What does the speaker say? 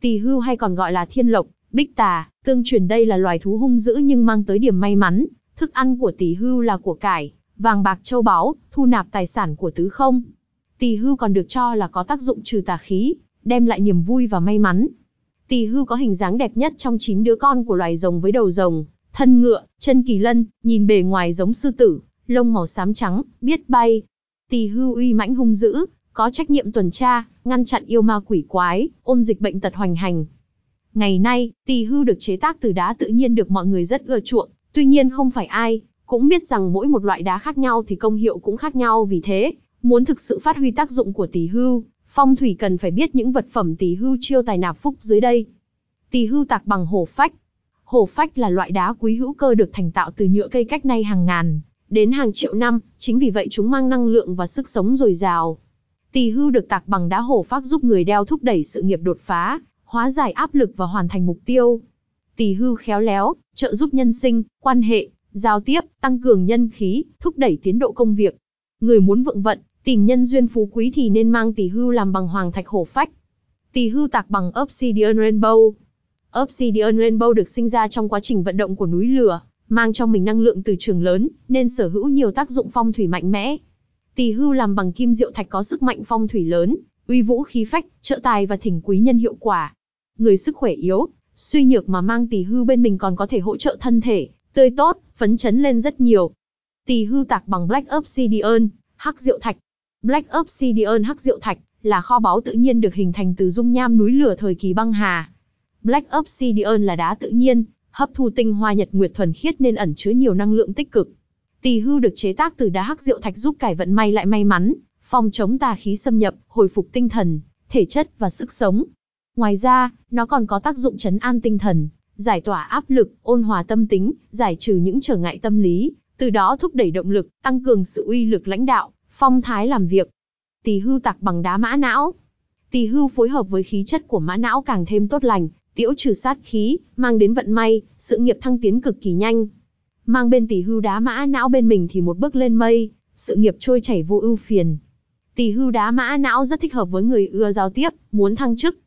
Tỳ hưu hay còn gọi là thiên lộc, bích tà, tương truyền đây là loài thú hung dữ nhưng mang tới điểm may mắn. Thức ăn của tỳ hưu là của cải, vàng bạc châu báu, thu nạp tài sản của tứ không. Tỳ hưu còn được cho là có tác dụng trừ tà khí, đem lại niềm vui và may mắn. Tỳ hưu có hình dáng đẹp nhất trong 9 đứa con của loài rồng với đầu rồng, thân ngựa, chân kỳ lân, nhìn bề ngoài giống sư tử, lông màu xám trắng, biết bay. Tỳ hưu uy mãnh hung dữ, có trách nhiệm tuần tra, ngăn chặn yêu ma quỷ quái, ôn dịch bệnh tật hoành hành. Ngày nay, tỳ hưu được chế tác từ đá tự nhiên được mọi người rất ưa chuộng, tuy nhiên không phải ai cũng biết rằng mỗi một loại đá khác nhau thì công hiệu cũng khác nhau vì thế, muốn thực sự phát huy tác dụng của tỳ hưu, phong thủy cần phải biết những vật phẩm tỳ hưu chiêu tài nạp phúc dưới đây. Tỳ hưu tạc bằng hổ phách. Hổ phách là loại đá quý hữu cơ được thành tạo từ nhựa cây cách nay hàng ngàn đến hàng triệu năm, chính vì vậy chúng mang năng lượng và sức sống dồi dào. Tỳ hưu được tạc bằng đá hổ phách giúp người đeo thúc đẩy sự nghiệp đột phá, hóa giải áp lực và hoàn thành mục tiêu. Tỳ hưu khéo léo, trợ giúp nhân sinh, quan hệ, giao tiếp, tăng cường nhân khí, thúc đẩy tiến độ công việc. Người muốn vượng vận, tìm nhân duyên phú quý thì nên mang tỳ hưu làm bằng hoàng thạch hổ phách. Tỳ hưu tạc bằng Obsidian Rainbow. Obsidian Rainbow được sinh ra trong quá trình vận động của núi lửa, mang trong mình năng lượng từ trường lớn, nên sở hữu nhiều tác dụng phong thủy mạnh mẽ. Tỳ hưu làm bằng kim diệu thạch có sức mạnh phong thủy lớn, uy vũ khí phách, trợ tài và thỉnh quý nhân hiệu quả. Người sức khỏe yếu, suy nhược mà mang tỳ hưu bên mình còn có thể hỗ trợ thân thể, tươi tốt, phấn chấn lên rất nhiều. Tỳ hưu tạc bằng Black Obsidian, hắc diệu thạch. Black Obsidian hắc diệu thạch là kho báu tự nhiên được hình thành từ dung nham núi lửa thời kỳ băng hà. Black Obsidian là đá tự nhiên, hấp thu tinh hoa nhật nguyệt thuần khiết nên ẩn chứa nhiều năng lượng tích cực. Tỳ hưu được chế tác từ đá hắc diệu thạch giúp cải vận may lại may mắn, phòng chống tà khí xâm nhập, hồi phục tinh thần, thể chất và sức sống. Ngoài ra, nó còn có tác dụng chấn an tinh thần, giải tỏa áp lực, ôn hòa tâm tính, giải trừ những trở ngại tâm lý, từ đó thúc đẩy động lực, tăng cường sự uy lực lãnh đạo, phong thái làm việc. Tỳ hưu tạc bằng đá mã não. Tỳ hưu phối hợp với khí chất của mã não càng thêm tốt lành, tiễu trừ sát khí, mang đến vận may, sự nghiệp thăng tiến cực kỳ nhanh. Mang bên tỳ hưu đá mã não bên mình thì một bước lên mây, sự nghiệp trôi chảy vô ưu phiền. Tỳ hưu đá mã não rất thích hợp với người ưa giao tiếp, muốn thăng chức,